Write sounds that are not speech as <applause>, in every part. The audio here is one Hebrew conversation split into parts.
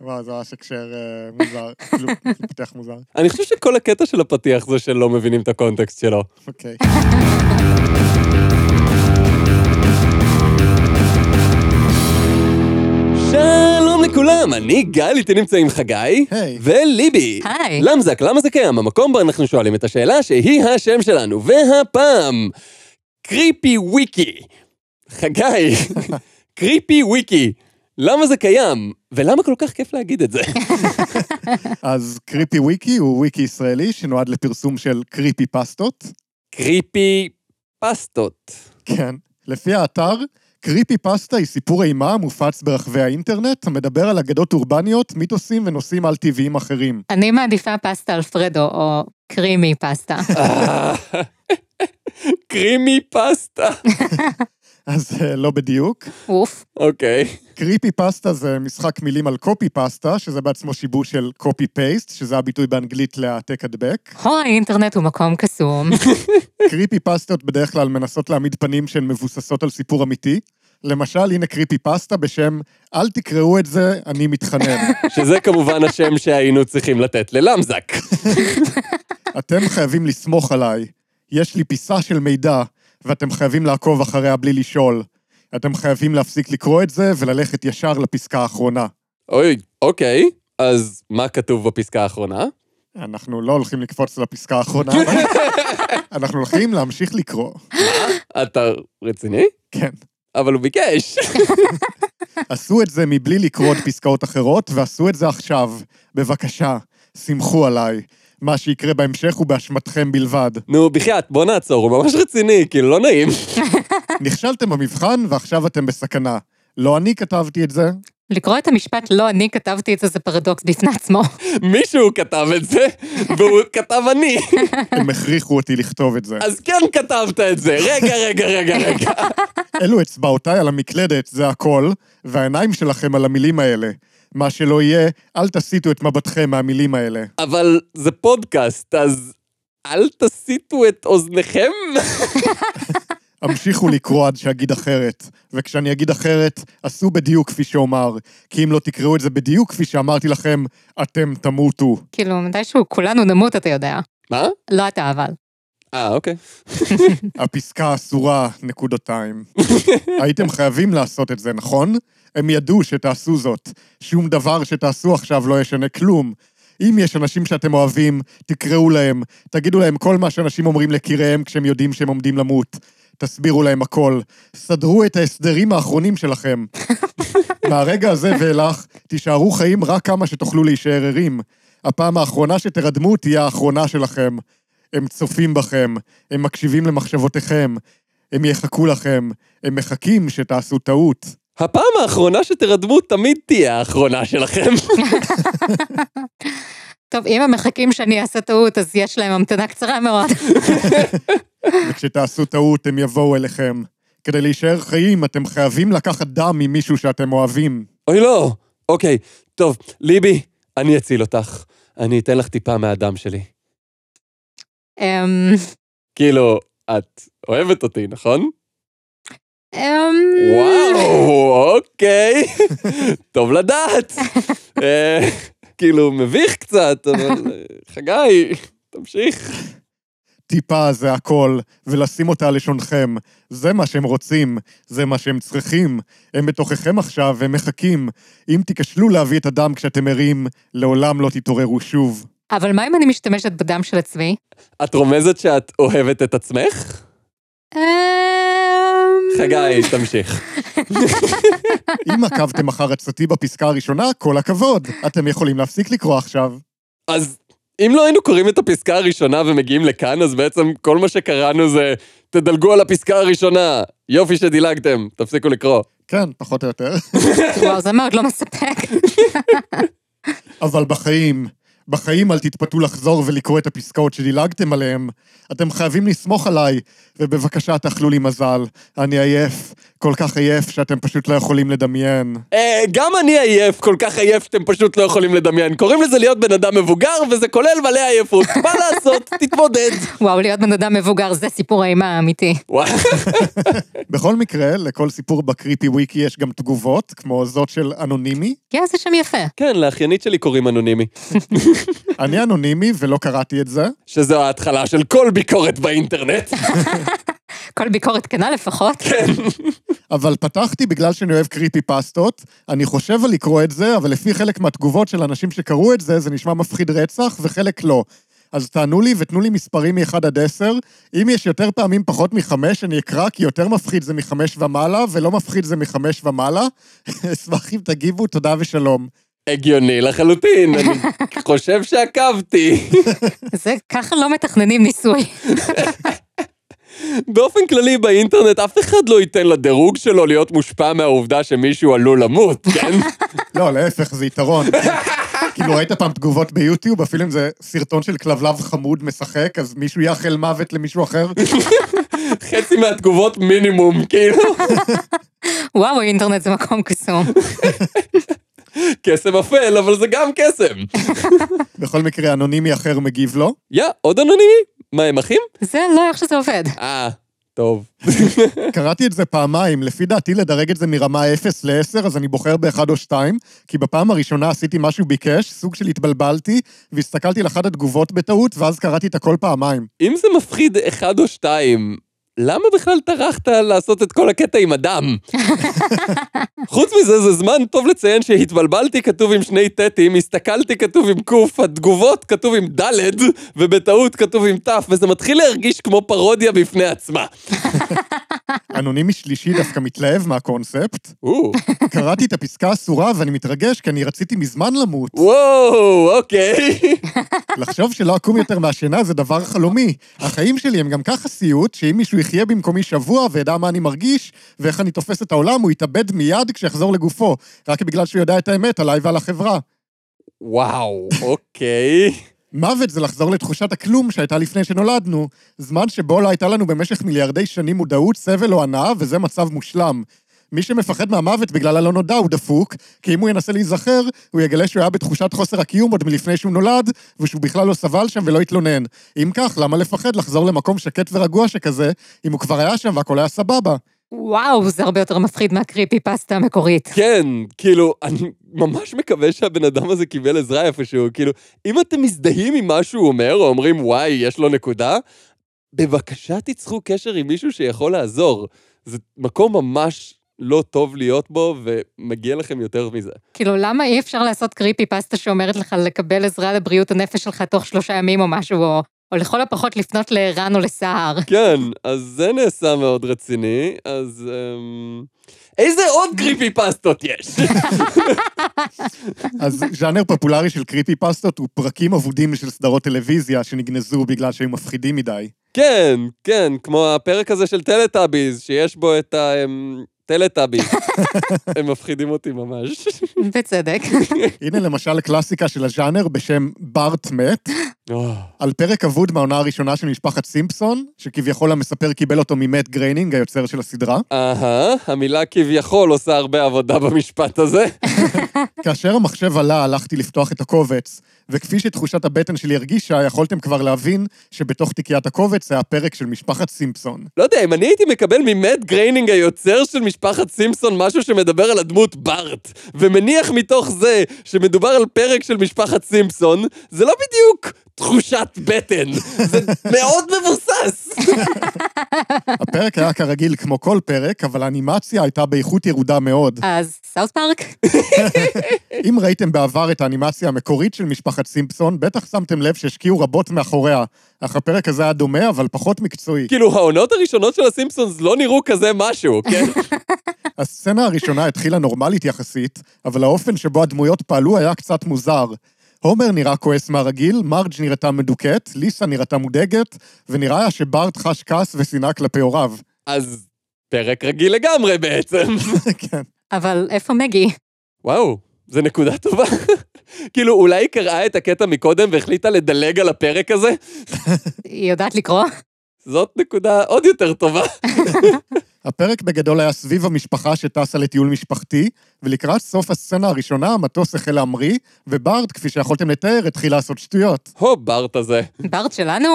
וואו, זה ממש הקשר אה, מוזר, <laughs> כאילו, פותח מוזר. אני חושב שכל הקטע של הפתיח זה שלא מבינים את הקונטקסט שלו. אוקיי. שלום לכולם, אני גל, איתי נמצא עם חגי. היי. וליבי. היי. למזק, למה זה קיים? המקום בו אנחנו שואלים את השאלה שהיא השם שלנו. והפעם, קריפי וויקי. חגי, <laughs> קריפי וויקי. למה זה קיים? ולמה כל כך כיף להגיד את זה? <laughs> אז קריפי וויקי הוא וויקי ישראלי שנועד לפרסום של קריפי פסטות. קריפי פסטות. כן. לפי האתר, קריפי פסטה היא סיפור אימה המופץ ברחבי האינטרנט, המדבר על אגדות אורבניות, מיתוסים ונושאים על-טבעיים אחרים. אני מעדיפה פסטה אלפרדו, או קרימי פסטה. <laughs> creamy פסטה. <laughs> אז אה, לא בדיוק. אוף. אוקיי. creepy pasta זה משחק מילים על copypasta, שזה בעצמו שיבוש של copy paste, שזה הביטוי באנגלית להעתק הדבק. הו, האינטרנט הוא מקום קסום. <laughs> creepy פסטות בדרך כלל מנסות להעמיד פנים שהן מבוססות על סיפור אמיתי. למשל, הנה creepy pasta בשם "אל תקראו את זה, אני מתחנן". <laughs> שזה כמובן השם שהיינו צריכים לתת ללמזק. <laughs> אתם חייבים לסמוך עליי. יש לי פיסה של מידע, ואתם חייבים לעקוב אחריה בלי לשאול. אתם חייבים להפסיק לקרוא את זה וללכת ישר לפסקה האחרונה. אוי, אוקיי. אז מה כתוב בפסקה האחרונה? אנחנו לא הולכים לקפוץ לפסקה האחרונה, <laughs> אנחנו הולכים להמשיך לקרוא. אתה רציני? כן. אבל הוא ביקש. <laughs> עשו את זה מבלי לקרוא את פסקאות אחרות, ועשו את זה עכשיו. בבקשה, סמכו עליי. מה שיקרה בהמשך הוא באשמתכם בלבד. נו, בחייאת, בוא נעצור, הוא ממש רציני, כאילו, לא נעים. <laughs> נכשלתם במבחן ועכשיו אתם בסכנה. לא אני כתבתי את זה, לקרוא את המשפט לא אני כתבתי את זה, זה פרדוקס בפני עצמו. <laughs> מישהו כתב את זה, והוא כתב אני. <laughs> הם הכריחו אותי לכתוב את זה. אז כן כתבת את זה. רגע, רגע, רגע, רגע. אלו אצבעותיי על המקלדת, זה הכל, והעיניים שלכם על המילים האלה. מה שלא יהיה, אל תסיטו את מבטכם מהמילים האלה. אבל זה פודקאסט, אז אל תסיטו את אוזניכם. <laughs> המשיכו לקרוא עד שאגיד אחרת, וכשאני אגיד אחרת, עשו בדיוק כפי שאומר, כי אם לא תקראו את זה בדיוק כפי שאמרתי לכם, אתם תמותו. כאילו, מתישהו כולנו נמות, אתה יודע. מה? לא אתה אבל. אה, אוקיי. <laughs> הפסקה אסורה, נקודתיים. הייתם חייבים לעשות את זה, נכון? הם ידעו שתעשו זאת. שום דבר שתעשו עכשיו לא ישנה כלום. אם יש אנשים שאתם אוהבים, תקראו להם, תגידו להם כל מה שאנשים אומרים ליקיריהם כשהם יודעים שהם עומדים למות. תסבירו להם הכל. סדרו את ההסדרים האחרונים שלכם. <laughs> מהרגע הזה ואילך, תישארו חיים רק כמה שתוכלו להישאר ערים. הפעם האחרונה שתרדמו תהיה האחרונה שלכם. הם צופים בכם, הם מקשיבים למחשבותיכם, הם יחכו לכם, הם מחכים שתעשו טעות. הפעם האחרונה שתרדמו תמיד תהיה האחרונה שלכם. <laughs> טוב, אם הם מחכים שאני אעשה טעות, אז יש להם המתנה קצרה מאוד. <laughs> וכשתעשו טעות הם יבואו אליכם. כדי להישאר חיים אתם חייבים לקחת דם ממישהו שאתם אוהבים. אוי לא. אוקיי, טוב, ליבי, אני אציל אותך. אני אתן לך טיפה מהדם שלי. אמ, כאילו, את אוהבת אותי, נכון? אמ, וואו, אוקיי. <laughs> טוב לדעת. <laughs> אה, כאילו, מביך קצת, אבל אה, חגי, תמשיך. טיפה זה הכל, ולשים אותה על לשונכם. זה מה שהם רוצים, זה מה שהם צריכים. הם בתוככם עכשיו, והם מחכים. אם תיכשלו להביא את הדם כשאתם ערים, לעולם לא תתעוררו שוב. אבל מה אם אני משתמשת בדם של עצמי? את רומזת שאת אוהבת את עצמך? חגי, תמשיך. אם עקבתם אחר עצתי בפסקה הראשונה, כל הכבוד. אתם יכולים להפסיק לקרוא עכשיו. אז אם לא היינו קוראים את הפסקה הראשונה ומגיעים לכאן, אז בעצם כל מה שקראנו זה, תדלגו על הפסקה הראשונה. יופי שדילגתם, תפסיקו לקרוא. כן, פחות או יותר. וואו, זה מאוד לא מספק. אבל בחיים, בחיים אל תתפתו לחזור ולקרוא את הפסקאות שדילגתם עליהן. אתם חייבים לסמוך עליי, ובבקשה תאכלו לי מזל. אני עייף, כל כך עייף שאתם פשוט לא יכולים לדמיין. אה, גם אני עייף, כל כך עייף שאתם פשוט לא יכולים לדמיין. קוראים לזה להיות בן אדם מבוגר, וזה כולל מלא עייפות. מה <laughs> לעשות? תתמודד. וואו, להיות בן אדם מבוגר זה סיפור האימה האמיתי. <laughs> בכל מקרה, לכל סיפור בקריפי וויקי יש גם תגובות, כמו זאת של אנונימי. כן, זה שם יפה. כן, לאחיינית שלי קוראים אנונימי. <laughs> אני אנונימי ולא קראתי את זה. שזו ההתחלה של כל ביקורת באינטרנט. כל ביקורת כנה לפחות. אבל פתחתי בגלל שאני אוהב קריפי פסטות. אני חושב על לקרוא את זה, אבל לפי חלק מהתגובות של אנשים שקראו את זה, זה נשמע מפחיד רצח, וחלק לא. אז תענו לי ותנו לי מספרים מ-1 עד 10. אם יש יותר פעמים פחות מחמש, אני אקרא, כי יותר מפחיד זה מחמש ומעלה, ולא מפחיד זה מחמש ומעלה. <laughs> אשמח אם תגיבו, תודה ושלום. הגיוני לחלוטין, אני חושב שעקבתי. זה, ככה לא מתכננים ניסוי. <laughs> באופן כללי באינטרנט אף אחד לא ייתן לדירוג שלו להיות מושפע מהעובדה שמישהו עלול למות, <laughs> כן? לא, להפך, זה יתרון. <laughs> כאילו, ראית פעם תגובות ביוטיוב, אפילו אם זה סרטון של כלבלב חמוד משחק, אז מישהו יאחל מוות למישהו אחר? <laughs> חצי מהתגובות מינימום, כאילו. וואו, אינטרנט זה מקום קסום. קסם אפל, אבל זה גם קסם. בכל מקרה, אנונימי אחר מגיב לו. יא, עוד אנונימי? מה, הם אחים? זה לא איך שזה עובד. <laughs> אה, טוב. <laughs> קראתי את זה פעמיים, לפי דעתי לדרג את זה מרמה 0 ל-10, אז אני בוחר באחד או שתיים, כי בפעם הראשונה עשיתי מה שהוא ביקש, סוג של התבלבלתי, והסתכלתי על אחת התגובות בטעות, ואז קראתי את הכל פעמיים. אם זה מפחיד אחד או שתיים, למה בכלל טרחת לעשות את כל הקטע עם הדם? חוץ מזה, זה זמן טוב לציין שהתבלבלתי כתוב עם שני טטים, הסתכלתי כתוב עם קוף, התגובות כתוב עם דלת, ובטעות כתוב עם תף, וזה מתחיל להרגיש כמו פרודיה בפני עצמה. אנונימי שלישי דווקא מתלהב מהקונספט. קראתי את הפסקה האסורה ואני מתרגש, כי אני רציתי מזמן למות. וואו, אוקיי. לחשוב שלא אקום יותר מהשינה זה דבר חלומי. החיים שלי הם גם ככה סיוט, שאם מישהו יחיה במקומי שבוע וידע מה אני מרגיש, ואיך אני תופס את העולם, הוא יתאבד מיד כשיחזור לגופו, רק בגלל שהוא יודע את האמת עליי ועל החברה. וואו, אוקיי. מוות זה לחזור לתחושת הכלום שהייתה לפני שנולדנו, זמן שבו לא הייתה לנו במשך מיליארדי שנים מודעות, סבל או הנאה, וזה מצב מושלם. מי שמפחד מהמוות בגלל הלא נודע הוא דפוק, כי אם הוא ינסה להיזכר, הוא יגלה שהוא היה בתחושת חוסר הקיום עוד מלפני שהוא נולד, ושהוא בכלל לא סבל שם ולא התלונן. אם כך, למה לפחד לחזור למקום שקט ורגוע שכזה, אם הוא כבר היה שם והכל היה סבבה? וואו, זה הרבה יותר מפחיד מהקריפי פסטה המקורית. כן, כאילו, אני ממש מקווה שהבן אדם הזה קיבל עזרה איפשהו. כאילו, אם אתם מזדהים עם מה שהוא אומר, או אומרים, וואי, יש לו נקודה, בבקשה תיצרו קשר עם מישהו שיכול לעזור. זה מקום ממש לא טוב להיות בו, ומגיע לכם יותר מזה. כאילו, למה אי אפשר לעשות קריפי פסטה שאומרת לך לקבל עזרה לבריאות הנפש שלך תוך שלושה ימים או משהו, או, או לכל הפחות לפנות לערן או לסער? כן, אז זה נעשה מאוד רציני, אז... אמ... איזה עוד קריפי פסטות יש? <laughs> אז ז'אנר פופולרי של קריפי פסטות הוא פרקים אבודים של סדרות טלוויזיה שנגנזו בגלל שהיו מפחידים מדי. כן, כן, כמו הפרק הזה של טלטאביז, שיש בו את ה... אמ, טלטאבי. <laughs> הם מפחידים אותי ממש. בצדק. <laughs> הנה למשל קלאסיקה של הז'אנר בשם בארט מת, על פרק אבוד מהעונה הראשונה של משפחת סימפסון, שכביכול המספר קיבל אותו ממט גריינינג, היוצר של הסדרה. אהה, המילה כביכול עושה הרבה עבודה במשפט הזה. <laughs> כאשר המחשב עלה, הלכתי לפתוח את הקובץ, וכפי שתחושת הבטן שלי הרגישה, יכולתם כבר להבין שבתוך תיקיית הקובץ היה פרק של משפחת סימפסון. לא יודע, אם אני הייתי מקבל ממט גריינינג היוצר של משפחת סימפסון משהו שמדבר על הדמות בארט, ומניח מתוך זה שמדובר על פרק של משפחת סימפסון, זה לא בדיוק תחושת בטן, זה <laughs> מאוד מבוסס. <laughs> הפרק היה כרגיל כמו כל פרק, אבל האנימציה הייתה באיכות ירודה מאוד. אז סאוס פארק? <laughs> אם ראיתם בעבר את האנימציה המקורית של משפחת סימפסון, בטח שמתם לב שהשקיעו רבות מאחוריה. אך הפרק הזה היה דומה, אבל פחות מקצועי. כאילו, העונות הראשונות של הסימפסונס לא נראו כזה משהו, <laughs> כן? הסצנה הראשונה התחילה נורמלית יחסית, אבל האופן שבו הדמויות פעלו היה קצת מוזר. הומר נראה כועס מהרגיל, מרג' נראתה מדוכאת, ליסה נראתה מודאגת, ונראה היה שבארט חש כעס ושנאה כלפי הוריו. אז פרק רגיל לגמרי בעצם. <laughs> כן. אבל איפה מגי? וואו, זו נקודה טובה. כאילו, אולי היא קראה את הקטע מקודם והחליטה לדלג על הפרק הזה? היא יודעת לקרוא? זאת נקודה עוד יותר טובה. הפרק בגדול היה סביב המשפחה שטסה לטיול משפחתי, ולקראת סוף הסצנה הראשונה המטוס החל להמריא, וברט, כפי שיכולתם לתאר, התחיל לעשות שטויות. הו, בארט הזה. בארט שלנו?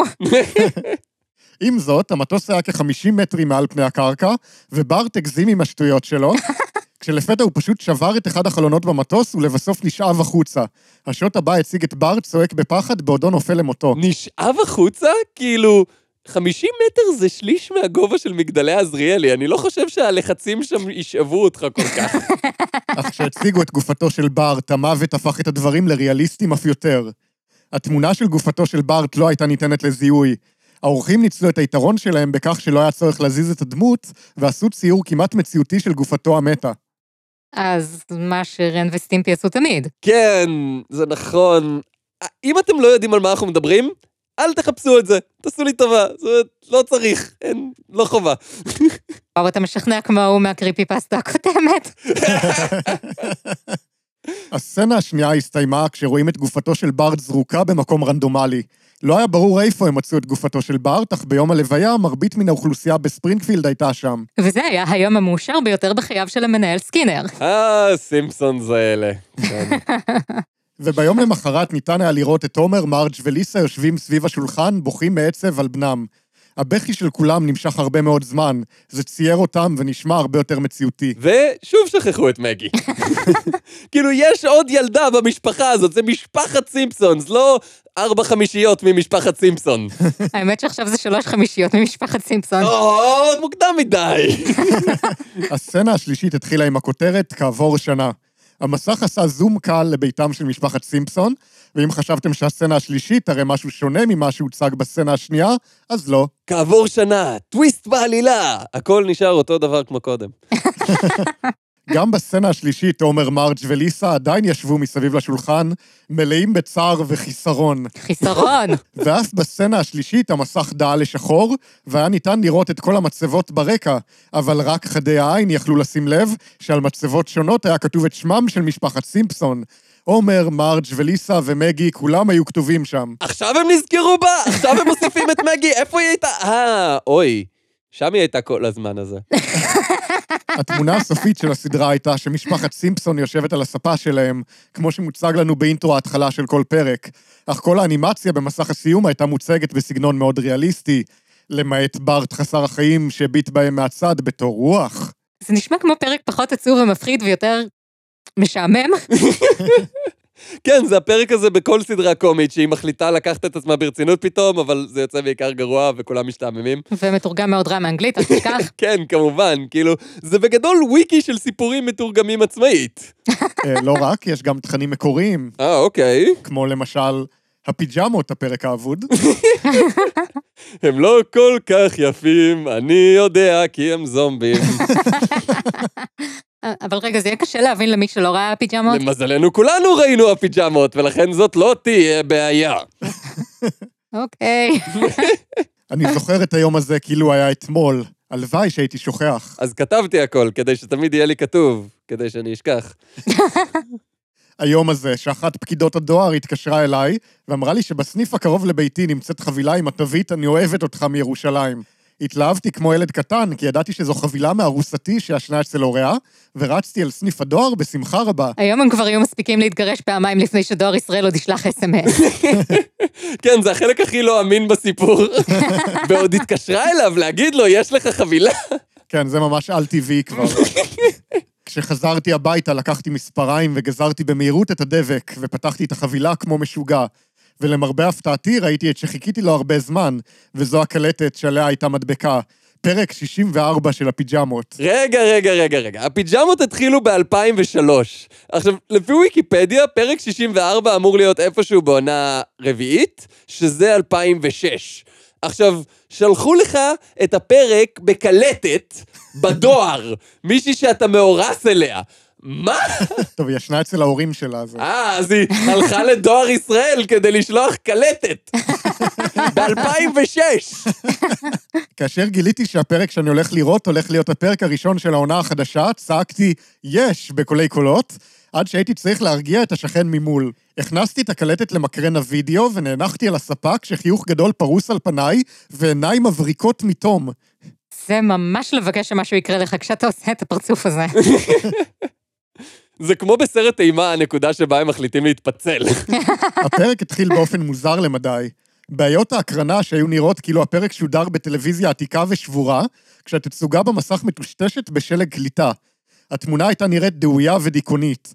עם זאת, המטוס היה כ-50 מטרים מעל פני הקרקע, וברט הגזים עם השטויות שלו, כשלפתע הוא פשוט שבר את אחד החלונות במטוס, ולבסוף נשאב החוצה. השוט הבא הציג את ברט צועק בפחד בעודו נופל למותו. נשאב החוצה? כאילו, 50 מטר זה שליש מהגובה של מגדלי עזריאלי, אני לא חושב שהלחצים שם ישאבו אותך כל כך. <laughs> אך כשהציגו את גופתו של בארט, המוות הפך את הדברים לריאליסטיים אף יותר. התמונה של גופתו של בארט לא הייתה ניתנת לזיהוי. האורחים ניצלו את היתרון שלהם בכך שלא היה צורך להזיז את הדמות, ועשו ציור כמעט מציאותי של גופתו המתה. אז מה שרן וסטימפי עשו תמיד. כן, זה נכון. אם אתם לא יודעים על מה אנחנו מדברים, אל תחפשו את זה, תעשו לי טובה, זאת אומרת, לא צריך, אין, לא חובה. <laughs> וואו, אתה משכנע כמו ההוא מהקריפי פסטה הקודמת. <laughs> הסצנה השנייה הסתיימה כשרואים את גופתו של בארט זרוקה במקום רנדומלי. לא היה ברור איפה הם מצאו את גופתו של בארט, אך ביום הלוויה מרבית מן האוכלוסייה בספרינגפילד הייתה שם. וזה היה היום המאושר ביותר בחייו של המנהל סקינר. אה, סימפסונס האלה. כן. <laughs> וביום למחרת ניתן היה לראות את עומר, מרג' וליסה יושבים סביב השולחן, בוכים מעצב על בנם. הבכי של כולם נמשך הרבה מאוד זמן, זה צייר אותם ונשמע הרבה יותר מציאותי. ושוב שכחו את מגי. <laughs> <laughs> כאילו, יש עוד ילדה במשפחה הזאת, זה משפחת סימפסונס, לא ארבע חמישיות ממשפחת סימפסון. <laughs> האמת שעכשיו זה שלוש חמישיות ממשפחת סימפסון. או, מוקדם מדי. <laughs> הסצנה השלישית התחילה עם הכותרת כעבור שנה. המסך עשה זום קל לביתם של משפחת סימפסון, ואם חשבתם שהסצנה השלישית הרי משהו שונה ממה שהוצג בסצנה השנייה, אז לא. כעבור שנה, טוויסט בעלילה, הכל נשאר אותו דבר כמו קודם. <laughs> גם בסצנה השלישית, עומר, מרג' וליסה עדיין ישבו מסביב לשולחן, מלאים בצער וחיסרון. חיסרון. <laughs> ואף בסצנה השלישית המסך דהה לשחור, והיה ניתן לראות את כל המצבות ברקע, אבל רק חדי העין יכלו לשים לב שעל מצבות שונות היה כתוב את שמם של משפחת סימפסון. עומר, מרג' וליסה ומגי, כולם היו כתובים שם. עכשיו הם נזכרו בה? עכשיו הם מוסיפים את מגי? איפה היא הייתה? אה, אוי. שם היא הייתה כל הזמן הזה. <laughs> התמונה הסופית של הסדרה הייתה שמשפחת סימפסון יושבת על הספה שלהם, כמו שמוצג לנו באינטרו ההתחלה של כל פרק. אך כל האנימציה במסך הסיום הייתה מוצגת בסגנון מאוד ריאליסטי, למעט בארט חסר החיים שהביט בהם מהצד בתור רוח. זה נשמע כמו פרק פחות עצוב ומפחיד ויותר משעמם. <laughs> כן, זה הפרק הזה בכל סדרה קומית, שהיא מחליטה לקחת את עצמה ברצינות פתאום, אבל זה יוצא בעיקר גרוע וכולם משתעממים. ומתורגם מאוד רע מאנגלית, אל תשכח. <laughs> כן, כמובן, כאילו, זה בגדול וויקי של סיפורים מתורגמים עצמאית. אה, לא רק, יש גם תכנים מקוריים, אה, אוקיי. כמו למשל הפיג'מות, הפרק האבוד. <laughs> הם לא כל כך יפים, אני יודע כי הם זומבים. <laughs> אבל רגע, זה יהיה קשה להבין למי שלא ראה פיג'מות. למזלנו כולנו ראינו הפיג'מות, ולכן זאת לא תהיה בעיה. אוקיי. אני זוכר את היום הזה כאילו היה אתמול. הלוואי שהייתי שוכח. אז כתבתי הכל, כדי שתמיד יהיה לי כתוב, כדי שאני אשכח. היום הזה, שאחת פקידות הדואר התקשרה אליי, ואמרה לי שבסניף הקרוב לביתי נמצאת חבילה עם התווית "אני אוהבת אותך מירושלים". התלהבתי כמו ילד קטן, כי ידעתי שזו חבילה מארוסתי שישנה אצל הוריה, ורצתי אל סניף הדואר בשמחה רבה. היום הם כבר היו מספיקים להתגרש פעמיים לפני שדואר ישראל עוד ישלח אס.אם.אס. כן, זה החלק הכי לא אמין בסיפור. ועוד התקשרה אליו להגיד לו, יש לך חבילה? כן, זה ממש על-טבעי כבר. כשחזרתי הביתה לקחתי מספריים וגזרתי במהירות את הדבק, ופתחתי את החבילה כמו משוגע. ולמרבה הפתעתי ראיתי את שחיכיתי לו הרבה זמן, וזו הקלטת שעליה הייתה מדבקה. פרק 64 של הפיג'מות. רגע, רגע, רגע, רגע. הפיג'מות התחילו ב-2003. עכשיו, לפי ויקיפדיה, פרק 64 אמור להיות איפשהו בעונה רביעית, שזה 2006. עכשיו, שלחו לך את הפרק בקלטת בדואר, מישהי שאתה מאורס אליה. מה? טוב, היא ישנה אצל ההורים שלה, זה... אה, אז היא הלכה לדואר ישראל כדי לשלוח קלטת. ב-2006. כאשר גיליתי שהפרק שאני הולך לראות הולך להיות הפרק הראשון של העונה החדשה, צעקתי יש בקולי קולות, עד שהייתי צריך להרגיע את השכן ממול. הכנסתי את הקלטת למקרן הוידאו ונאנחתי על הספה כשחיוך גדול פרוס על פניי ועיניים מבריקות מתום. זה ממש לבקש שמשהו יקרה לך כשאתה עושה את הפרצוף הזה. <laughs> זה כמו בסרט אימה, הנקודה שבה הם מחליטים להתפצל. <laughs> הפרק התחיל באופן מוזר למדי. בעיות ההקרנה שהיו נראות כאילו הפרק שודר בטלוויזיה עתיקה ושבורה, כשהתצוגה במסך מטושטשת בשלג קליטה. התמונה הייתה נראית דהויה ודיכאונית.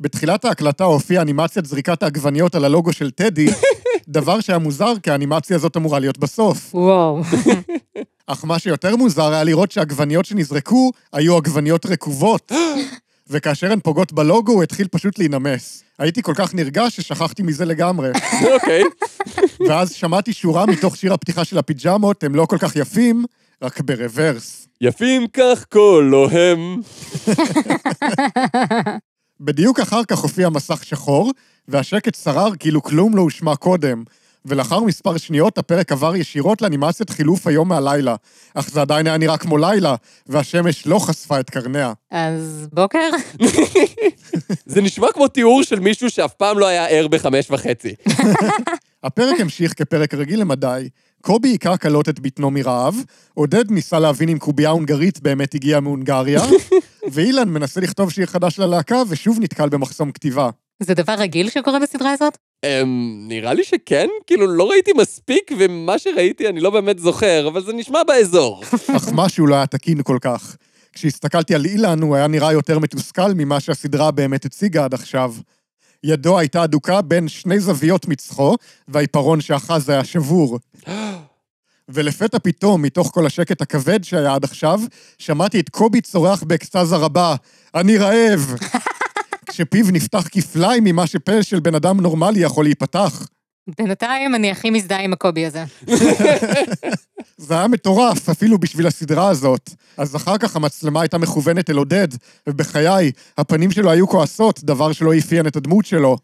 בתחילת ההקלטה הופיעה אנימציית זריקת העגבניות על הלוגו של טדי, <laughs> דבר שהיה מוזר כי האנימציה הזאת אמורה להיות בסוף. וואו. אך מה שיותר מוזר היה לראות שהעגבניות שנזרקו היו עגבניות רקובות. <gasps> וכאשר הן פוגעות בלוגו, הוא התחיל פשוט להינמס. הייתי כל כך נרגש ששכחתי מזה לגמרי. <laughs> אוקיי. ואז שמעתי שורה מתוך שיר הפתיחה של הפיג'מות, הם לא כל כך יפים, רק ברוורס. יפים כך כולו הם. בדיוק אחר כך הופיע מסך שחור, והשקט שרר כאילו כלום לא הושמע קודם. ולאחר מספר שניות הפרק עבר ישירות לאנימציית חילוף היום מהלילה. אך זה עדיין היה נראה כמו לילה, והשמש לא חשפה את קרניה. אז בוקר? <laughs> זה נשמע כמו תיאור של מישהו שאף פעם לא היה ער בחמש וחצי. <laughs> הפרק המשיך כפרק רגיל למדי. קובי היכה קלות את בטנו מרעב, עודד ניסה להבין אם קובייה הונגרית באמת הגיעה מהונגריה, <laughs> ואילן מנסה לכתוב שיר חדש ללהקה ושוב נתקל במחסום כתיבה. זה דבר רגיל שקורה בסדרה הזאת? אמ, נראה לי שכן, כאילו לא ראיתי מספיק, ומה שראיתי אני לא באמת זוכר, אבל זה נשמע באזור. <laughs> אך משהו לא היה תקין כל כך. כשהסתכלתי על אילן, הוא היה נראה יותר מתוסכל ממה שהסדרה באמת הציגה עד עכשיו. ידו הייתה אדוקה בין שני זוויות מצחו, והעיפרון שאחז היה שבור. <gasps> ולפתע פתאום, מתוך כל השקט הכבד שהיה עד עכשיו, שמעתי את קובי צורח באקסטזה רבה, אני רעב! <laughs> כשפיו נפתח כפליים ממה שפה של בן אדם נורמלי יכול להיפתח. בינתיים אני הכי מזדהה עם הקובי הזה. <laughs> זה היה מטורף, אפילו בשביל הסדרה הזאת. אז אחר כך המצלמה הייתה מכוונת אל עודד, ובחיי, הפנים שלו היו כועסות, דבר שלא אפיין את הדמות שלו.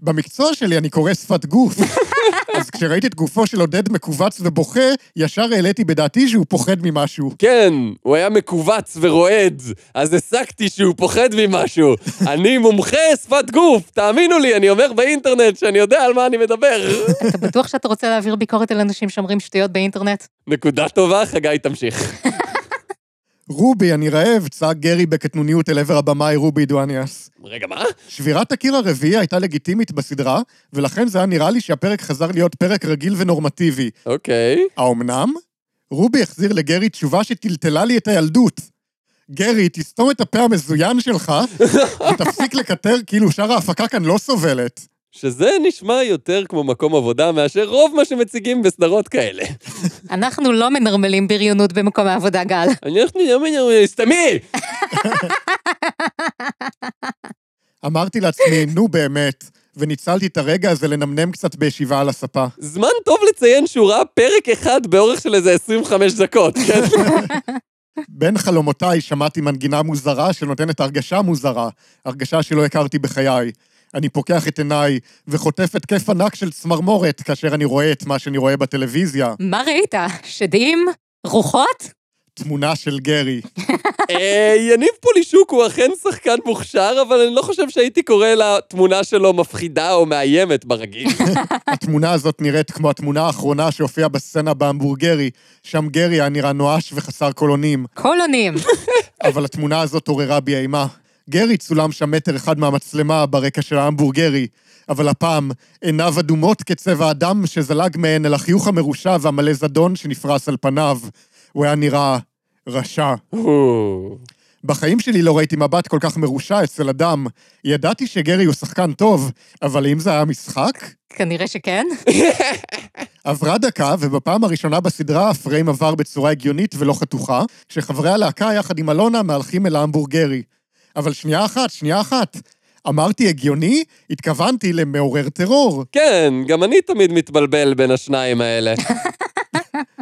במקצוע שלי אני קורא שפת גוף. <laughs> אז כשראיתי את גופו של עודד מכווץ ובוכה, ישר העליתי בדעתי שהוא פוחד ממשהו. כן, הוא היה מכווץ ורועד, אז הסקתי שהוא פוחד ממשהו. <laughs> אני מומחה שפת גוף, תאמינו לי, אני אומר באינטרנט שאני יודע על מה אני מדבר. <laughs> אתה בטוח שאתה רוצה להעביר ביקורת על אנשים שאומרים שטויות באינטרנט? נקודה טובה, חגי, תמשיך. רובי, אני רעב, צעק גרי בקטנוניות אל עבר הבמאי רובי דואניאס. רגע, מה? שבירת הקיר הרביעי הייתה לגיטימית בסדרה, ולכן זה היה נראה לי שהפרק חזר להיות פרק רגיל ונורמטיבי. אוקיי. האומנם? רובי החזיר לגרי תשובה שטלטלה לי את הילדות. גרי, תסתום את הפה המזוין שלך, <laughs> ותפסיק לקטר כאילו שאר ההפקה כאן לא סובלת. שזה נשמע יותר כמו מקום עבודה מאשר רוב מה שמציגים בסדרות כאלה. <laughs> אנחנו לא מנרמלים בריונות במקום העבודה, גל. אנחנו לא מנהלים... סתמי! אמרתי לעצמי, נו באמת, וניצלתי את הרגע הזה לנמנם קצת בישיבה על הספה. זמן טוב לציין שהוא ראה פרק אחד באורך של איזה 25 דקות, כן? <laughs> בין חלומותיי שמעתי מנגינה מוזרה שנותנת הרגשה מוזרה, הרגשה שלא הכרתי בחיי. אני פוקח את עיניי וחוטף התקף ענק של צמרמורת כאשר אני רואה את מה שאני רואה בטלוויזיה. מה ראית? שדים? רוחות? תמונה של גרי. <laughs> אה, יניב פולישוק הוא אכן שחקן מוכשר, אבל אני לא חושב שהייתי קורא לתמונה שלו מפחידה או מאיימת ברגיל. <laughs> התמונה הזאת נראית כמו התמונה האחרונה שהופיעה בסצנה בהמבורגרי, שם גרי היה נראה נואש וחסר קולונים, קולונים. <laughs> אבל התמונה הזאת עוררה בי אימה. גרי צולם שם מטר אחד מהמצלמה ברקע של ההמבורגרי, אבל הפעם עיניו אדומות כצבע הדם שזלג מהן אל החיוך המרושע והמלא זדון שנפרס על פניו. הוא היה נראה רשע. בחיים שלי לא ראיתי מבט כל כך מרושע אצל אדם. ידעתי שגרי הוא שחקן טוב, אבל האם זה היה משחק? כנראה שכן. <laughs> עברה דקה, ובפעם הראשונה בסדרה הפריים עבר בצורה הגיונית ולא חתוכה, כשחברי הלהקה יחד עם אלונה מהלכים אל ההמבורגרי. אבל שנייה אחת, שנייה אחת. אמרתי הגיוני? התכוונתי למעורר טרור. כן, גם אני תמיד מתבלבל בין השניים האלה.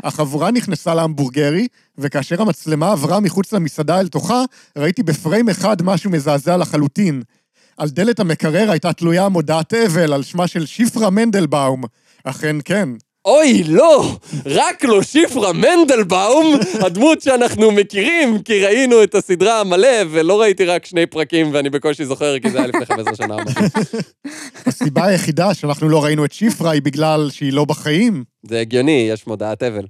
החבורה נכנסה להמבורגרי, וכאשר המצלמה עברה מחוץ למסעדה אל תוכה, ראיתי בפריים אחד משהו מזעזע לחלוטין. על דלת המקרר הייתה תלויה מודעת אבל על שמה של שפרה מנדלבאום. אכן כן. אוי, לא! רק לא שפרה מנדלבאום, הדמות שאנחנו מכירים, כי ראינו את הסדרה המלא, ולא ראיתי רק שני פרקים, ואני בקושי זוכר, כי זה היה לפני 15 שנה. הסיבה היחידה שאנחנו לא ראינו את שפרה היא בגלל שהיא לא בחיים. זה הגיוני, יש מודעת אבל.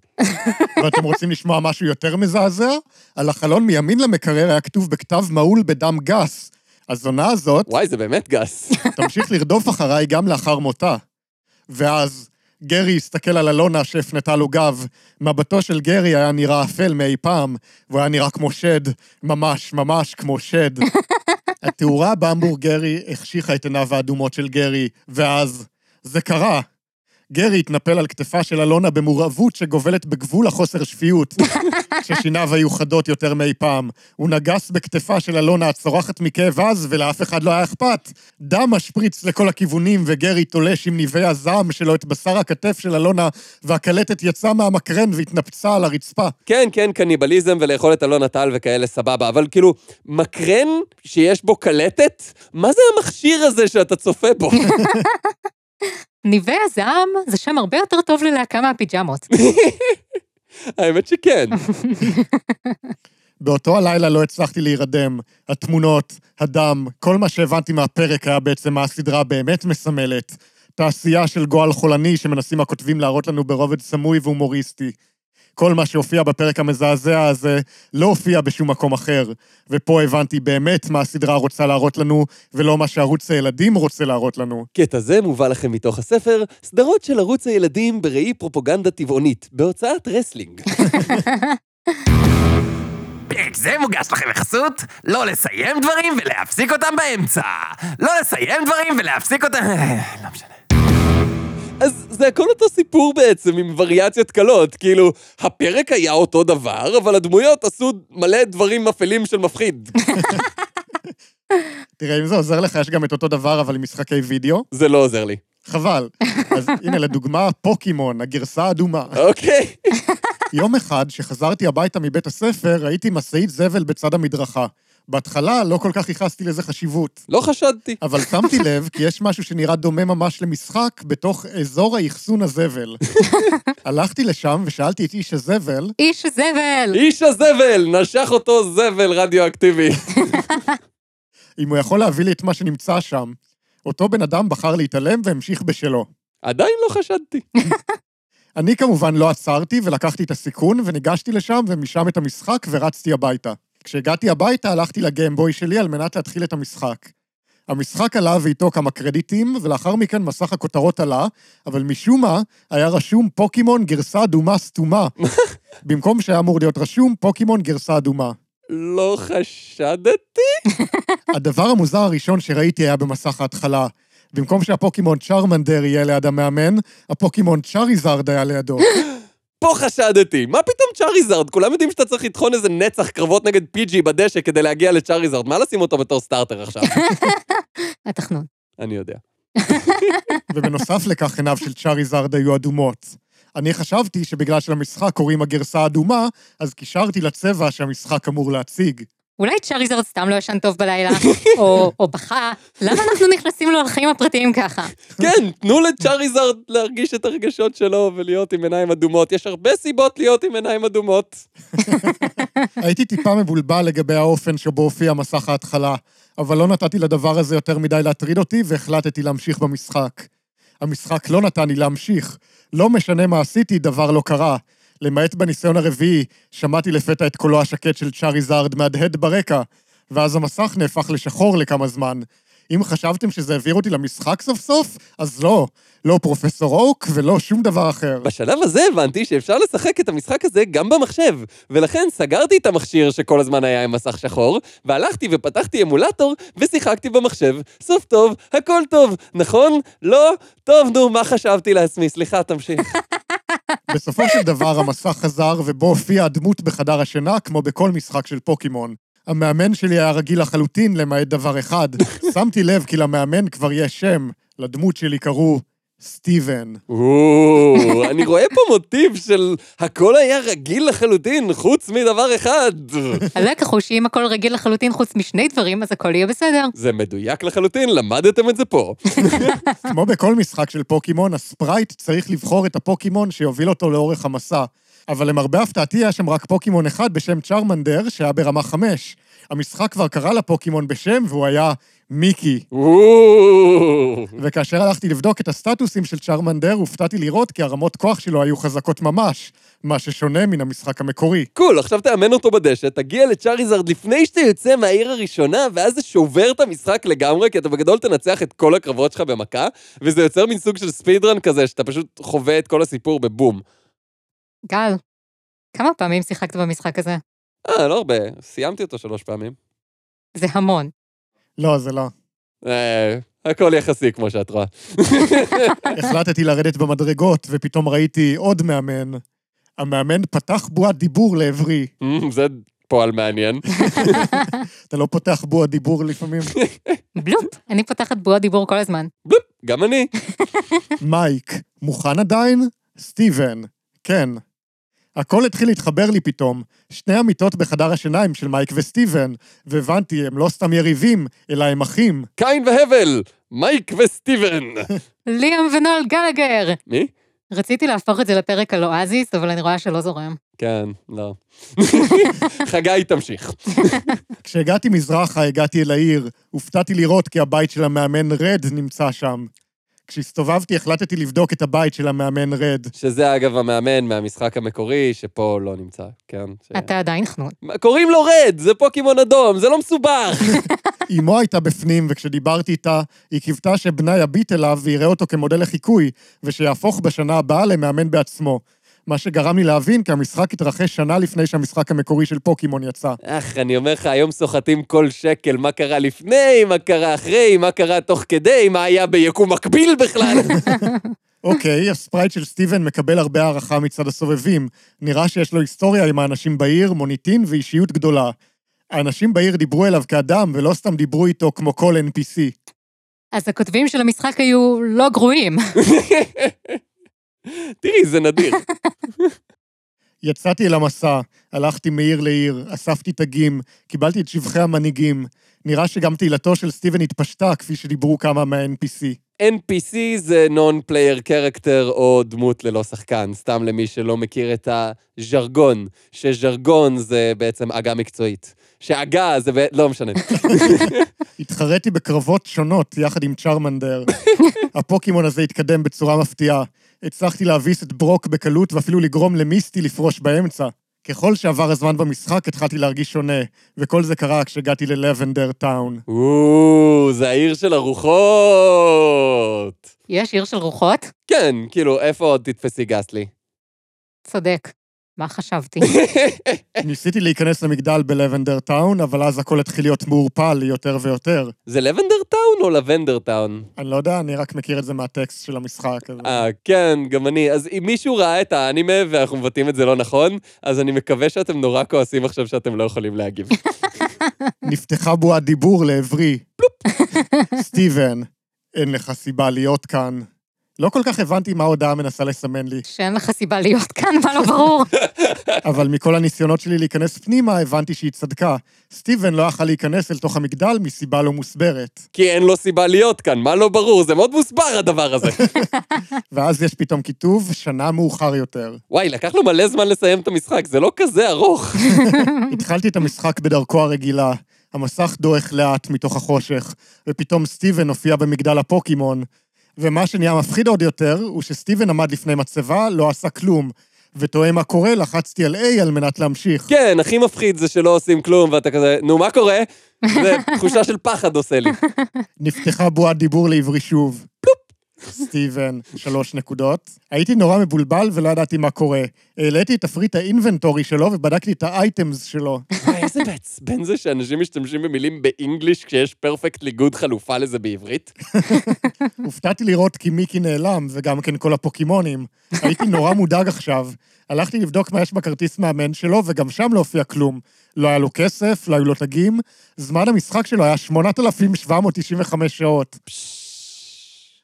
ואתם רוצים לשמוע משהו יותר מזעזע? על החלון מימין למקרר היה כתוב בכתב מהול בדם גס. הזונה הזאת וואי, זה באמת גס. תמשיך לרדוף אחריי גם לאחר מותה. ואז גרי הסתכל על אלונה שהפנתה לו גב. מבטו של גרי היה נראה אפל מאי פעם, והוא היה נראה כמו שד, ממש, ממש כמו שד. <laughs> התאורה בהמבורגרי החשיכה את עיניו האדומות של גרי, ואז זה קרה. גרי התנפל על כתפה של אלונה במעורבות שגובלת בגבול החוסר שפיות, <laughs> כששיניו היו חדות יותר מאי פעם. הוא נגס בכתפה של אלונה הצורחת מכאב עז, ולאף אחד לא היה אכפת. דם משפריץ לכל הכיוונים, וגרי תולש עם ניבי הזעם שלו את בשר הכתף של אלונה, והקלטת יצאה מהמקרן והתנפצה על הרצפה. כן, כן, קניבליזם ולאכול את אלון הטל וכאלה סבבה, אבל כאילו, מקרן שיש בו קלטת? מה זה המכשיר הזה שאתה צופה בו? <laughs> ניבי הזעם זה שם הרבה יותר טוב ללהקה מהפיג'מות. <laughs> האמת שכן. <laughs> באותו הלילה לא הצלחתי להירדם. התמונות, הדם, כל מה שהבנתי מהפרק היה בעצם מה הסדרה באמת מסמלת. תעשייה של גועל חולני שמנסים הכותבים להראות לנו ברובד סמוי והומוריסטי. כל מה שהופיע בפרק המזעזע הזה לא הופיע בשום מקום אחר. ופה הבנתי באמת מה הסדרה רוצה להראות לנו, ולא מה שערוץ הילדים רוצה להראות לנו. קטע זה מובא לכם מתוך הספר, סדרות של ערוץ הילדים בראי פרופוגנדה טבעונית, בהוצאת רסלינג. פרק זה מוגש לכם בחסות לא לסיים דברים ולהפסיק אותם באמצע. לא לסיים דברים ולהפסיק אותם... לא משנה. אז זה הכל אותו סיפור בעצם, עם וריאציות קלות. כאילו, הפרק היה אותו דבר, אבל הדמויות עשו מלא דברים אפלים של מפחיד. <laughs> תראה, אם זה עוזר לך, יש גם את אותו דבר, אבל עם משחקי וידאו. זה לא עוזר לי. חבל. אז הנה, לדוגמה, פוקימון, הגרסה האדומה. אוקיי. יום אחד, כשחזרתי הביתה מבית הספר, ראיתי משאית זבל בצד המדרכה. בהתחלה לא כל כך ייחסתי לזה חשיבות. לא חשדתי. אבל שמתי לב כי יש משהו שנראה דומה ממש למשחק בתוך אזור האחסון הזבל. <laughs> הלכתי לשם ושאלתי את איש הזבל, איש זבל! איש הזבל! נשך אותו זבל רדיואקטיבי. <laughs> אם הוא יכול להביא לי את מה שנמצא שם. אותו בן אדם בחר להתעלם והמשיך בשלו. עדיין לא חשדתי. <laughs> אני כמובן לא עצרתי ולקחתי את הסיכון וניגשתי לשם ומשם את המשחק ורצתי הביתה. כשהגעתי הביתה הלכתי לגיימבוי שלי על מנת להתחיל את המשחק. המשחק עלה ואיתו כמה קרדיטים, ולאחר מכן מסך הכותרות עלה, אבל משום מה היה רשום פוקימון גרסה אדומה סתומה. <laughs> במקום שהיה אמור להיות רשום פוקימון גרסה אדומה. לא חשדתי? <laughs> הדבר המוזר הראשון שראיתי היה במסך ההתחלה. במקום שהפוקימון צ'רמנדר יהיה ליד המאמן, הפוקימון צ'אריזארד היה לידו. <laughs> פה חשדתי. מה פתאום צ'אריזארד? כולם יודעים שאתה צריך לטחון איזה נצח קרבות נגד פיג'י בדשא כדי להגיע לצ'אריזארד. מה לשים אותו בתור סטארטר עכשיו? <laughs> התחנון. אני יודע. <laughs> ובנוסף לכך עיניו של צ'אריזארד היו אדומות. אני חשבתי שבגלל שלמשחק קוראים הגרסה האדומה, אז קישרתי לצבע שהמשחק אמור להציג. אולי צ'אריזרד סתם לא ישן טוב בלילה, או, או בכה. למה אנחנו נכנסים לו לחיים הפרטיים ככה? כן, תנו לצ'אריזארד להרגיש את הרגשות שלו ולהיות עם עיניים אדומות. יש הרבה סיבות להיות עם עיניים אדומות. הייתי טיפה מבולבל לגבי האופן שבו הופיע מסך ההתחלה, אבל לא נתתי לדבר הזה יותר מדי להטריד אותי והחלטתי להמשיך במשחק. המשחק לא נתן לי להמשיך. לא משנה מה עשיתי, דבר לא קרה. למעט בניסיון הרביעי, שמעתי לפתע את קולו השקט של צ'אריזארד מהדהד ברקע, ואז המסך נהפך לשחור לכמה זמן. אם חשבתם שזה העביר אותי למשחק סוף סוף, אז לא. לא פרופסור אוק ולא שום דבר אחר. בשלב הזה הבנתי שאפשר לשחק את המשחק הזה גם במחשב, ולכן סגרתי את המכשיר שכל הזמן היה עם מסך שחור, והלכתי ופתחתי אמולטור ושיחקתי במחשב. סוף טוב, הכל טוב, נכון? לא? טוב, נו, מה חשבתי לעצמי? סליחה, תמשיך. <laughs> בסופו של דבר המסך חזר ובו הופיעה הדמות בחדר השינה, כמו בכל משחק של פוקימון. המאמן שלי היה רגיל לחלוטין, למעט דבר אחד. <laughs> שמתי לב כי למאמן כבר יש שם. לדמות שלי קראו סטיבן. או, אני רואה פה מוטיב של הכל היה רגיל לחלוטין, חוץ מדבר אחד. הלקח הוא שאם הכל רגיל לחלוטין חוץ משני דברים, אז הכל יהיה בסדר. זה מדויק לחלוטין, למדתם את זה פה. <laughs> כמו בכל משחק של פוקימון, הספרייט צריך לבחור את הפוקימון שיוביל אותו לאורך המסע. אבל למרבה הפתעתי היה שם רק פוקימון אחד בשם צ'רמנדר, שהיה ברמה 5. המשחק כבר קרא לפוקימון בשם, והוא היה מיקי. וכאשר הלכתי לבדוק את הסטטוסים של צ'רמנדר, הופתעתי לראות כי הרמות כוח שלו היו חזקות ממש, מה ששונה מן המשחק המקורי. קול, עכשיו תאמן אותו בדשא, תגיע לצ'אריזרד לפני שאתה יוצא מהעיר הראשונה, ואז זה שובר את המשחק לגמרי, כי אתה בגדול תנצח את כל הקרבות שלך במכה, וזה יוצר מין סוג של ספידרן כזה, שאתה פשוט חווה את כל הסיפור בבום. גל, כמה פעמים שיחקת במשחק הזה? אה, לא הרבה, סיימתי אותו שלוש פעמים. זה המון. לא, זה לא. אה, הכל יחסי, כמו שאת רואה. <laughs> החלטתי לרדת במדרגות, ופתאום ראיתי עוד מאמן. המאמן פתח בועת דיבור לעברי. <laughs> אמ, זה פועל מעניין. אתה לא פותח בועת דיבור לפעמים? <laughs> בלופ, אני פותחת בועת דיבור כל הזמן. בלופ, גם אני. מייק, מוכן עדיין? סטיבן, כן. הכל התחיל להתחבר לי פתאום. שני המיטות בחדר השיניים של מייק וסטיבן, והבנתי, הם לא סתם יריבים, אלא הם אחים. קין והבל, מייק וסטיבן. ליאם ונואל גלגר! מי? רציתי להפוך את זה לפרק על אואזיס, אבל אני רואה שלא זורם. כן, לא. <laughs> חגי, תמשיך. <laughs> כשהגעתי מזרחה, הגעתי אל העיר. הופתעתי לראות כי הבית של המאמן רד נמצא שם. כשהסתובבתי, החלטתי לבדוק את הבית של המאמן רד. שזה אגב המאמן מהמשחק המקורי, שפה לא נמצא, כן? ש... אתה עדיין חנון. קוראים לו רד, זה פוקימון אדום, זה לא מסובך. <laughs> אמו הייתה בפנים, וכשדיברתי איתה, היא קיוותה שבנה יביט אליו ויראה אותו כמודל לחיקוי, ושיהפוך בשנה הבאה למאמן בעצמו. מה שגרם לי להבין כי המשחק התרחש שנה לפני שהמשחק המקורי של פוקימון יצא. אך, אני אומר לך, היום סוחטים כל שקל, מה קרה לפני, מה קרה אחרי, מה קרה תוך כדי, מה היה ביקום מקביל בכלל. <laughs> אוקיי, הספרייט של סטיבן מקבל הרבה הערכה מצד הסובבים. נראה שיש לו היסטוריה עם האנשים בעיר, מוניטין ואישיות גדולה. האנשים בעיר דיברו אליו כאדם, ולא סתם דיברו איתו כמו כל NPC. אז הכותבים של המשחק היו לא גרועים. <laughs> תראי, זה נדיר. יצאתי אל המסע, הלכתי מעיר לעיר, אספתי תגים, קיבלתי את שבחי המנהיגים. נראה שגם תהילתו של סטיבן התפשטה, כפי שדיברו כמה מה-NPC. NPC זה Non-Player Character או דמות ללא שחקן, סתם למי שלא מכיר את הז'רגון, שז'רגון זה בעצם עגה מקצועית. שעגה זה... ב... לא משנה. <laughs> התחרתי בקרבות שונות יחד עם צ'רמנדר. <laughs> הפוקימון הזה התקדם בצורה מפתיעה. הצלחתי להביס את ברוק בקלות ואפילו לגרום למיסטי לפרוש באמצע. ככל שעבר הזמן במשחק התחלתי להרגיש שונה, וכל זה קרה כשהגעתי ללבנדר טאון. או, זה העיר של הרוחות. יש עיר של רוחות? כן, כאילו, איפה עוד תתפסי גסלי? צודק. מה חשבתי? <laughs> ניסיתי להיכנס למגדל בלבנדר טאון, אבל אז הכל התחיל להיות מעורפל יותר ויותר. זה לבנדר טאון או לבנדר טאון? אני לא יודע, אני רק מכיר את זה מהטקסט של המשחק. אה, כן, גם אני. אז אם מישהו ראה את האנימה ואנחנו מבטאים את זה לא נכון, אז אני מקווה שאתם נורא כועסים עכשיו שאתם לא יכולים להגיב. <laughs> נפתחה בועת דיבור לעברי. <laughs> סטיבן, אין לך סיבה להיות כאן. לא כל כך הבנתי מה ההודעה מנסה לסמן לי, שאין לך סיבה להיות כאן, מה לא ברור? <laughs> אבל מכל הניסיונות שלי להיכנס פנימה, הבנתי שהיא צדקה. סטיבן לא יכל להיכנס אל תוך המגדל מסיבה לא מוסברת. כי אין לו סיבה להיות כאן, מה לא ברור? זה מאוד מוסבר הדבר הזה. <laughs> ואז יש פתאום כיתוב, שנה מאוחר יותר. וואי, לקח לו מלא זמן לסיים את המשחק, זה לא כזה ארוך. <laughs> התחלתי את המשחק בדרכו הרגילה. המסך דועך לאט מתוך החושך, ופתאום סטיבן הופיע במגדל הפוקימון. ומה שנהיה מפחיד עוד יותר, הוא שסטיבן עמד לפני מצבה, לא עשה כלום. ותוהה מה קורה, לחצתי על A על מנת להמשיך. כן, הכי מפחיד זה שלא עושים כלום, ואתה כזה, נו, מה קורה? זה תחושה של פחד עושה לי. <laughs> נפתחה בועת דיבור לעברי שוב. סטיבן, שלוש נקודות. הייתי נורא מבולבל ולא ידעתי מה קורה. העליתי את תפריט האינבנטורי שלו ובדקתי את האייטמס שלו. וואי, איזה מעצבן <laughs> זה שאנשים משתמשים במילים באנגליש כשיש פרפקטלי גוד חלופה לזה בעברית. <laughs> הופתעתי לראות כי מיקי נעלם, וגם כן כל הפוקימונים. הייתי נורא מודאג עכשיו. הלכתי לבדוק מה יש בכרטיס מאמן שלו, וגם שם לא הופיע כלום. לא היה לו כסף, לא היו לו תגים. זמן המשחק שלו היה 8,795 שעות.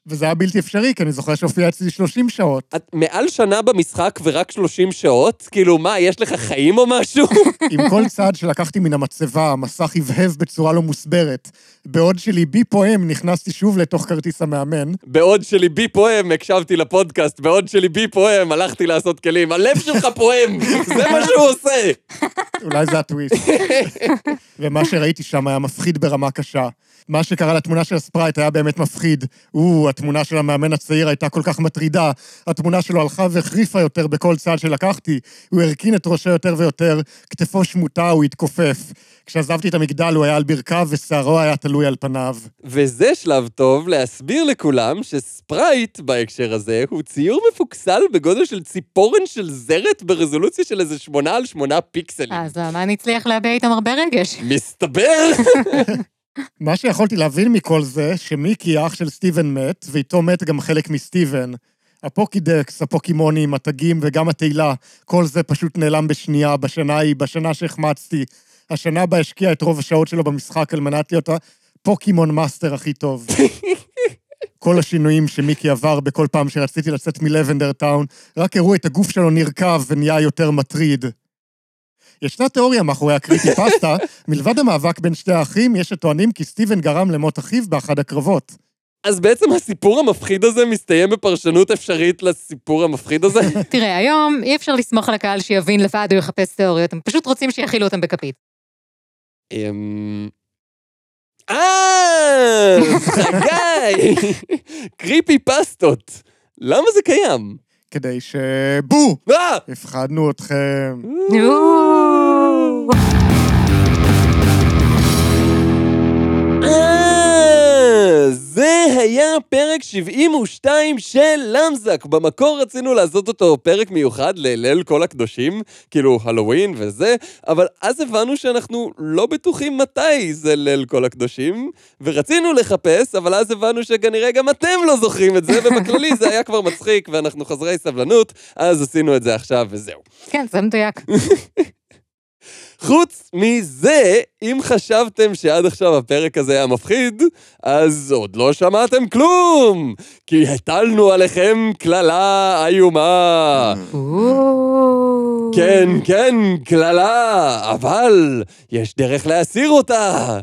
וזה היה בלתי אפשרי, כי אני זוכר שהופיע אצלי 30 שעות. את מעל שנה במשחק ורק 30 שעות? כאילו, מה, יש לך חיים או משהו? <laughs> עם כל צעד שלקחתי מן המצבה, המסך הבהב בצורה לא מוסברת. בעוד שליבי פועם, נכנסתי שוב לתוך כרטיס המאמן. בעוד שליבי פועם, הקשבתי לפודקאסט, בעוד שליבי פועם, הלכתי לעשות כלים. הלב שלך פועם, זה מה שהוא עושה. אולי זה הטוויסט. <laughs> ומה שראיתי שם היה מפחיד ברמה קשה. מה שקרה לתמונה של הספרייט היה באמת מפחיד. או, התמונה של המאמן הצעיר הייתה כל כך מטרידה. התמונה שלו הלכה והחריפה יותר בכל צעד שלקחתי. הוא הרכין את ראשו יותר ויותר, כתפו שמוטה, הוא התכופף. כשעזבתי את המגדל הוא היה על ברכיו ושערו היה תלוי על פניו. וזה שלב טוב להסביר לכולם שספרייט בהקשר הזה הוא ציור מפוקסל בגודל של ציפורן של זרת ברזולוציה של איזה שמונה על שמונה פיקסלים. אז האמן הצליח להביע איתם הרבה רגש. מסתבר! <laughs> מה שיכולתי להבין מכל זה, שמיקי, האח של סטיבן מת, ואיתו מת גם חלק מסטיבן. הפוקידקס, הפוקימונים, התגים וגם התהילה, כל זה פשוט נעלם בשנייה, בשנה ההיא, בשנה שהחמצתי. השנה בה השקיע את רוב השעות שלו במשחק על מנת להיות הפוקימון master הכי טוב. <laughs> כל השינויים שמיקי עבר בכל פעם שרציתי לצאת מלבנדר טאון, רק הראו את הגוף שלו נרקב ונהיה יותר מטריד. ישנה תיאוריה מאחורי ה creepy pasta, <laughs> מלבד המאבק בין שתי האחים, יש שטוענים כי סטיבן גרם למות אחיו באחד הקרבות. אז בעצם הסיפור המפחיד הזה מסתיים בפרשנות אפשרית לסיפור המפחיד הזה? <laughs> תראה, היום אי אפשר לסמוך על הקהל שיבין לבד או יחפש תיאוריות, הם פשוט רוצים שיכילו אותם בכפית. אמ... אה, חגי! <laughs> קריפי פסטות. למה זה קיים? כדי ש... בו! אה! הפחדנו אתכם. זה היה פרק 72 של למזק. במקור רצינו לעשות אותו פרק מיוחד לליל כל הקדושים, כאילו הלואוין וזה, אבל אז הבנו שאנחנו לא בטוחים מתי זה ליל כל הקדושים, ורצינו לחפש, אבל אז הבנו שכנראה גם אתם לא זוכרים את זה, ובכללי זה היה כבר מצחיק ואנחנו חסרי סבלנות, אז עשינו את זה עכשיו וזהו. כן, זה מדויק. <laughs> חוץ מזה, אם חשבתם שעד עכשיו הפרק הזה היה מפחיד, אז עוד לא שמעתם כלום! כי הטלנו עליכם קללה איומה. כן, כן, קללה, אבל יש דרך להסיר אותה.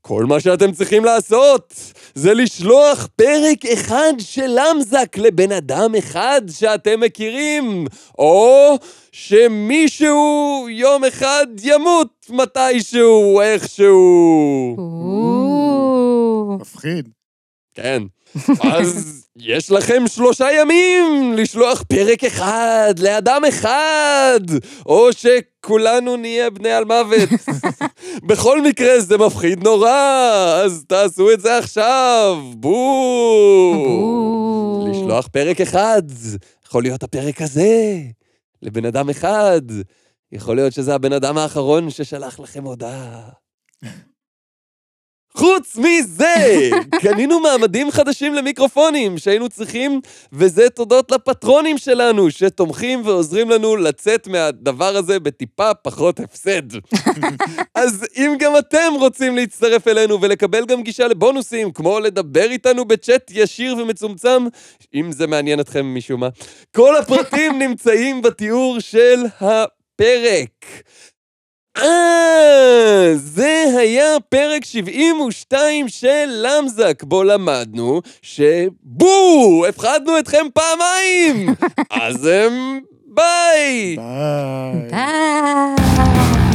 כל מה שאתם צריכים לעשות זה לשלוח פרק אחד של למזק לבן אדם אחד שאתם מכירים, או שמישהו יום אחד ימות מתישהו, איכשהו. מפחיד. כן. אז יש לכם שלושה ימים לשלוח פרק אחד לאדם אחד, או שכולנו נהיה בני על מוות. <laughs> בכל מקרה זה מפחיד נורא, אז תעשו את זה עכשיו, בואו. לשלוח פרק אחד, יכול להיות הפרק הזה, לבן אדם אחד. יכול להיות שזה הבן אדם האחרון ששלח לכם הודעה. <laughs> חוץ מזה, קנינו מעמדים חדשים למיקרופונים שהיינו צריכים, וזה תודות לפטרונים שלנו, שתומכים ועוזרים לנו לצאת מהדבר הזה בטיפה פחות הפסד. <laughs> אז אם גם אתם רוצים להצטרף אלינו ולקבל גם גישה לבונוסים, כמו לדבר איתנו בצ'אט ישיר ומצומצם, אם זה מעניין אתכם משום מה, כל הפרטים <laughs> נמצאים בתיאור של הפרק. אה, זה היה פרק 72 של למזק, בו למדנו שבו, הפחדנו אתכם פעמיים! <laughs> אז הם... ביי! ביי. ביי.